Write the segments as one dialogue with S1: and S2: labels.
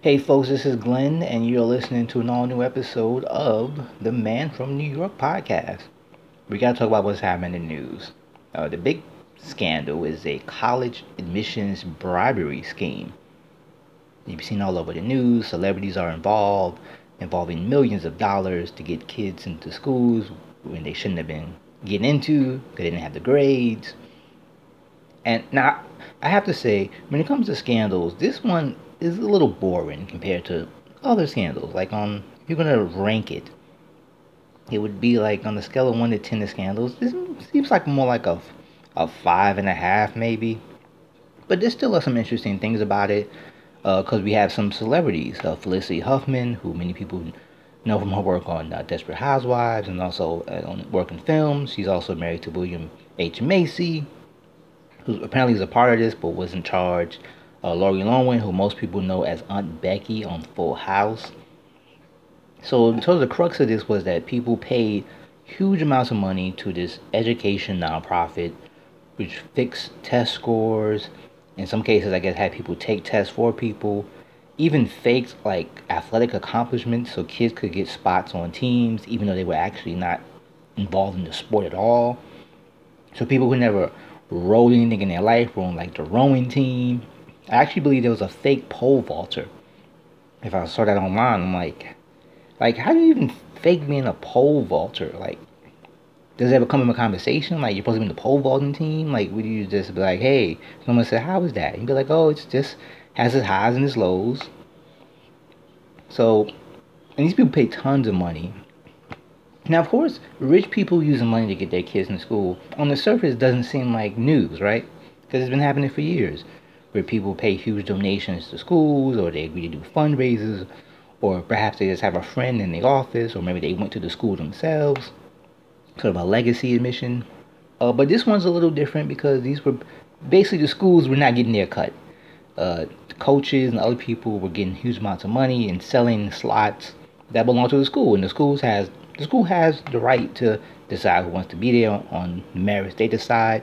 S1: Hey folks, this is Glenn, and you're listening to an all new episode of the Man from New York podcast. We gotta talk about what's happening in the news. Uh, the big scandal is a college admissions bribery scheme. You've seen all over the news, celebrities are involved, involving millions of dollars to get kids into schools when they shouldn't have been getting into they didn't have the grades. And now, I have to say, when it comes to scandals, this one is a little boring compared to other scandals. Like on, if you're gonna rank it, it would be like on the scale of one to ten, the scandals. This seems like more like a, a five and a half maybe. But there still are some interesting things about it, because uh, we have some celebrities. Uh, Felicity Huffman, who many people know from her work on uh, Desperate Housewives and also uh, on work in films. She's also married to William H. Macy, who apparently is a part of this but was in charge uh, Lori Loughlin, who most people know as Aunt Becky on Full House. So, so the crux of this was that people paid huge amounts of money to this education nonprofit, which fixed test scores. In some cases, I guess had people take tests for people, even faked like athletic accomplishments so kids could get spots on teams, even though they were actually not involved in the sport at all. So people who never rowed anything in their life were on like the rowing team I actually believe there was a fake pole vaulter. If I saw that online, I'm like, like, how do you even fake being a pole vaulter? Like, does it ever come in a conversation? Like, you're supposed to be in the pole vaulting team? Like, would you just be like, hey, someone said, how is that? You'd be like, oh, it's just has its highs and its lows. So, and these people pay tons of money. Now, of course, rich people using money to get their kids in school, on the surface, doesn't seem like news, right? Because it's been happening for years where people pay huge donations to schools or they agree to do fundraisers or perhaps they just have a friend in the office or maybe they went to the school themselves. Sort of a legacy admission. Uh, but this one's a little different because these were basically the schools were not getting their cut. Uh, coaches and other people were getting huge amounts of money and selling slots that belong to the school. And the schools has the school has the right to decide who wants to be there on merits they decide.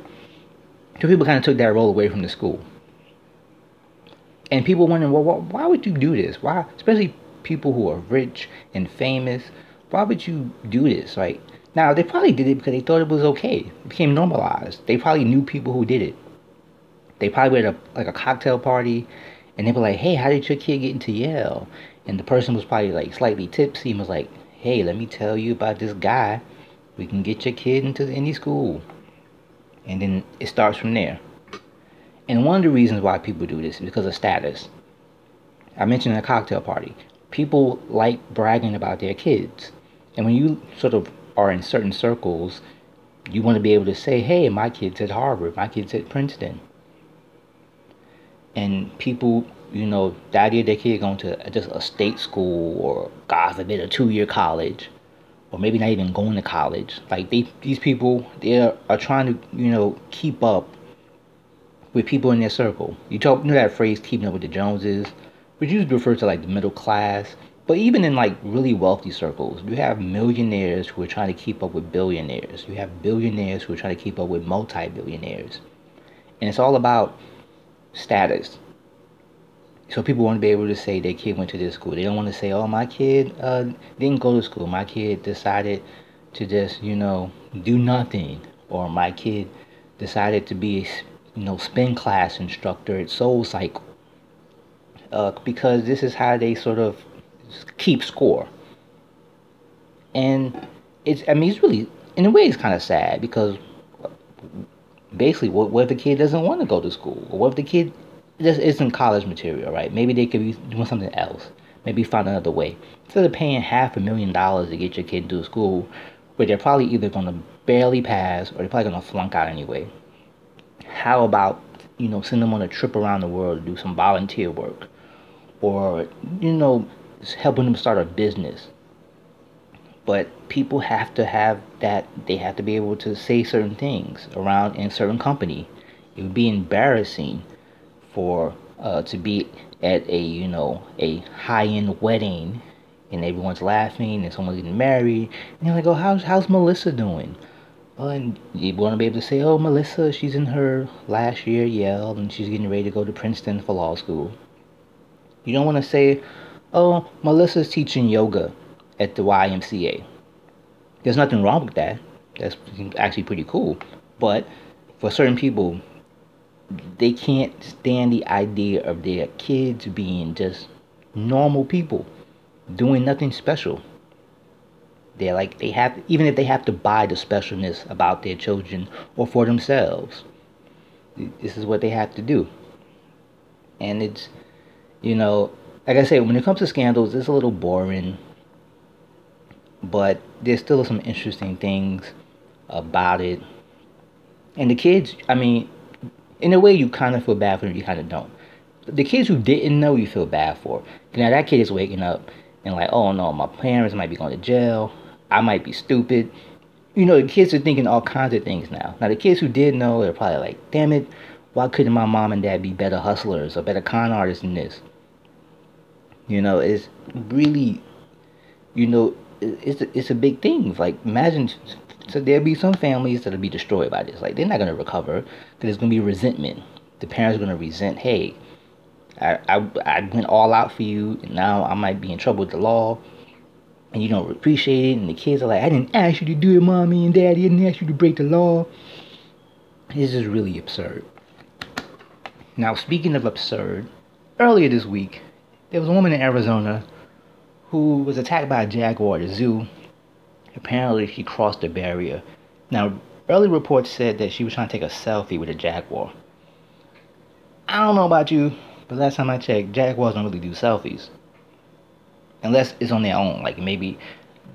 S1: So people kind of took that role away from the school and people wondering, well, why would you do this? Why, especially people who are rich and famous, why would you do this? Like, now they probably did it because they thought it was okay. It became normalized. They probably knew people who did it. They probably were at a, like a cocktail party, and they were like, "Hey, how did your kid get into Yale?" And the person was probably like slightly tipsy and was like, "Hey, let me tell you about this guy. We can get your kid into any school." And then it starts from there. And one of the reasons why people do this is because of status. I mentioned a cocktail party. People like bragging about their kids. And when you sort of are in certain circles, you want to be able to say, hey, my kid's at Harvard, my kid's at Princeton. And people, you know, the idea their kid going to just a state school or, God forbid, a two year college, or maybe not even going to college. Like, they, these people, they are, are trying to, you know, keep up with people in their circle. You talk, you know that phrase, keeping up with the Joneses, which usually refers to like the middle class. But even in like really wealthy circles, you have millionaires who are trying to keep up with billionaires. You have billionaires who are trying to keep up with multi-billionaires. And it's all about status. So people want to be able to say their kid went to this school. They don't want to say, oh, my kid uh, didn't go to school. My kid decided to just, you know, do nothing. Or my kid decided to be you know, spin class instructor at Soul Cycle. Uh, because this is how they sort of keep score. And it's, I mean, it's really, in a way, it's kind of sad because basically, what, what if the kid doesn't want to go to school? Or what if the kid just isn't college material, right? Maybe they could be doing something else. Maybe find another way. Instead of paying half a million dollars to get your kid a school where they're probably either going to barely pass or they're probably going to flunk out anyway how about you know send them on a trip around the world to do some volunteer work? Or you know helping them start a business. But people have to have that they have to be able to say certain things around in certain company. It would be embarrassing for uh, to be at a you know a high-end wedding and everyone's laughing and someone's getting married. And you're like oh how's, how's melissa doing Oh, and you want to be able to say, oh, Melissa, she's in her last year Yale and she's getting ready to go to Princeton for law school. You don't want to say, oh, Melissa's teaching yoga at the YMCA. There's nothing wrong with that. That's actually pretty cool. But for certain people, they can't stand the idea of their kids being just normal people doing nothing special. They're like they have even if they have to buy the specialness about their children or for themselves. This is what they have to do. And it's you know, like I say, when it comes to scandals, it's a little boring. But there's still some interesting things about it. And the kids, I mean, in a way, you kind of feel bad for them, you kind of don't. The kids who didn't know, you feel bad for. Now that kid is waking up and like, oh no, my parents might be going to jail. I might be stupid. You know, the kids are thinking all kinds of things now. Now the kids who did know, they're probably like, damn it, why couldn't my mom and dad be better hustlers or better con artists than this? You know, it's really, you know, it's a, it's a big thing. Like imagine so there'll be some families that'll be destroyed by this. Like they're not gonna recover. There's gonna be resentment. The parents are gonna resent. Hey, I, I I went all out for you, and now I might be in trouble with the law, and you don't appreciate it. And the kids are like, I didn't ask you to do it, mommy and daddy. I didn't ask you to break the law. This is really absurd. Now, speaking of absurd, earlier this week, there was a woman in Arizona who was attacked by a jaguar at a zoo Apparently, she crossed the barrier. Now, early reports said that she was trying to take a selfie with a jaguar. I don't know about you, but last time I checked, jaguars don't really do selfies. Unless it's on their own. Like maybe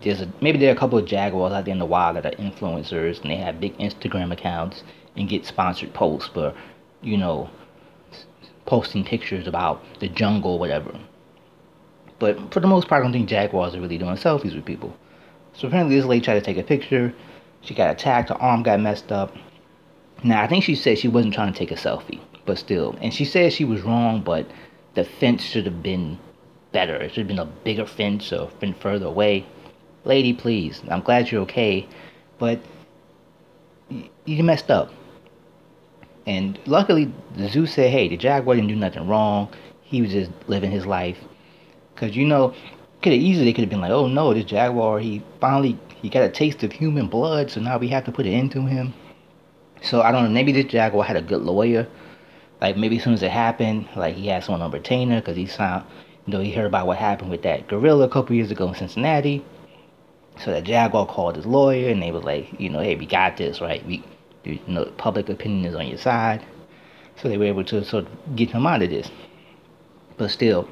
S1: there's a maybe there are a couple of jaguars out there in the wild that are influencers and they have big Instagram accounts and get sponsored posts for, you know, posting pictures about the jungle, whatever. But for the most part, I don't think jaguars are really doing selfies with people. So apparently this lady tried to take a picture. She got attacked. Her arm got messed up. Now I think she said she wasn't trying to take a selfie, but still. And she said she was wrong, but the fence should have been better. It should have been a bigger fence or been further away. Lady, please. I'm glad you're okay, but you messed up. And luckily, the zoo said, hey, the jaguar didn't do nothing wrong. He was just living his life. Because, you know, could have easily could have been like, oh no, this jaguar he finally he got a taste of human blood, so now we have to put it into him. So I don't know. Maybe this jaguar had a good lawyer. Like maybe as soon as it happened, like he had someone on retainer because he found, you know, he heard about what happened with that gorilla a couple years ago in Cincinnati. So that jaguar called his lawyer and they was like, you know, hey, we got this, right? We, you know, public opinion is on your side. So they were able to sort of get him out of this. But still,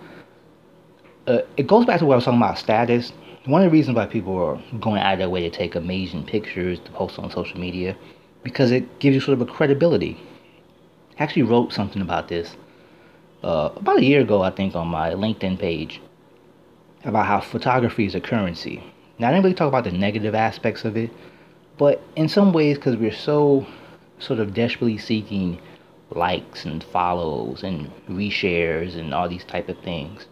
S1: uh, it goes back to what I was talking about status. One of the reasons why people are going out of their way to take amazing pictures to post on social media because it gives you sort of a credibility. I actually wrote something about this uh, about a year ago, I think, on my LinkedIn page about how photography is a currency. Now, I didn't really talk about the negative aspects of it, but in some ways, because we're so sort of desperately seeking likes and follows and reshares and all these type of things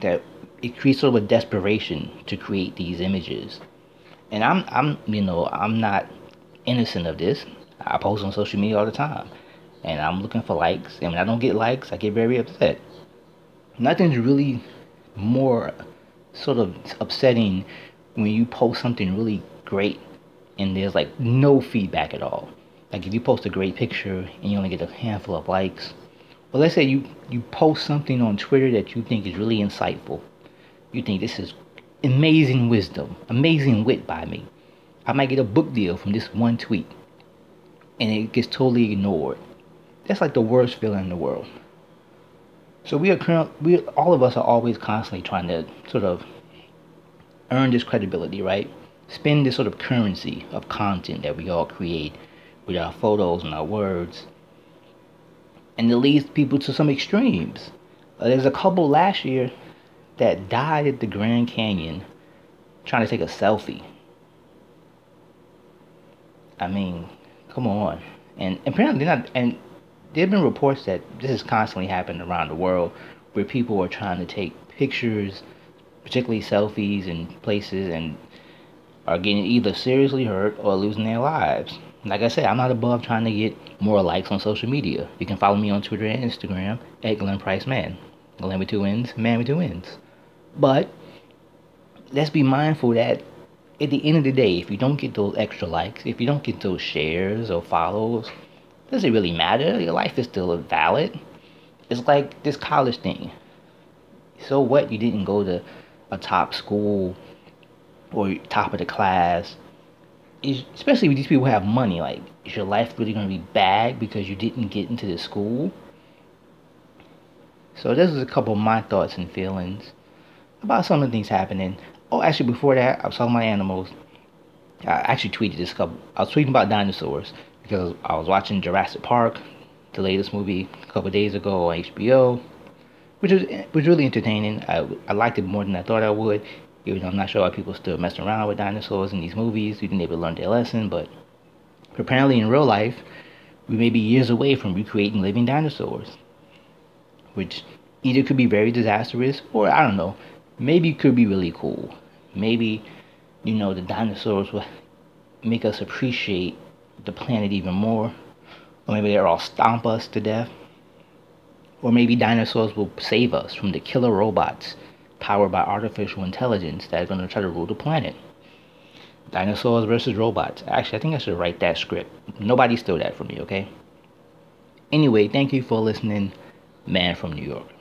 S1: that it creates sort of a desperation to create these images. And I'm I'm you know, I'm not innocent of this. I post on social media all the time. And I'm looking for likes. And when I don't get likes, I get very upset. Nothing's really more sort of upsetting when you post something really great and there's like no feedback at all. Like if you post a great picture and you only get a handful of likes, but let's say you, you post something on Twitter that you think is really insightful. You think this is amazing wisdom, amazing wit by me. I might get a book deal from this one tweet. And it gets totally ignored. That's like the worst feeling in the world. So we are current, we all of us are always constantly trying to sort of earn this credibility, right? Spend this sort of currency of content that we all create with our photos and our words and it leads people to some extremes. Uh, there's a couple last year that died at the Grand Canyon trying to take a selfie. I mean, come on. And apparently not and there have been reports that this is constantly happening around the world where people are trying to take pictures, particularly selfies in places and are getting either seriously hurt or losing their lives. Like I said, I'm not above trying to get more likes on social media. You can follow me on Twitter and Instagram at Glenn Price Man. Glenn with two ends, man with two ends. But let's be mindful that at the end of the day, if you don't get those extra likes, if you don't get those shares or follows, does it really matter? Your life is still valid. It's like this college thing. So what? You didn't go to a top school or top of the class. Is, especially with these people who have money, like, is your life really going to be bad because you didn't get into the school? So this is a couple of my thoughts and feelings about some of the things happening. Oh, actually, before that, I was talking about animals. I actually tweeted this couple. I was tweeting about dinosaurs because I was watching Jurassic Park, the latest movie, a couple days ago on HBO, which was was really entertaining. I, I liked it more than I thought I would. Even though I'm not sure why people still messing around with dinosaurs in these movies. We didn't to learn their lesson, but apparently in real life, we may be years away from recreating living dinosaurs, which either could be very disastrous or I don't know, maybe could be really cool. Maybe, you know, the dinosaurs will make us appreciate the planet even more. Or maybe they'll all stomp us to death. Or maybe dinosaurs will save us from the killer robots powered by artificial intelligence that are going to try to rule the planet. Dinosaurs versus robots. Actually, I think I should write that script. Nobody stole that from me, okay? Anyway, thank you for listening, Man from New York.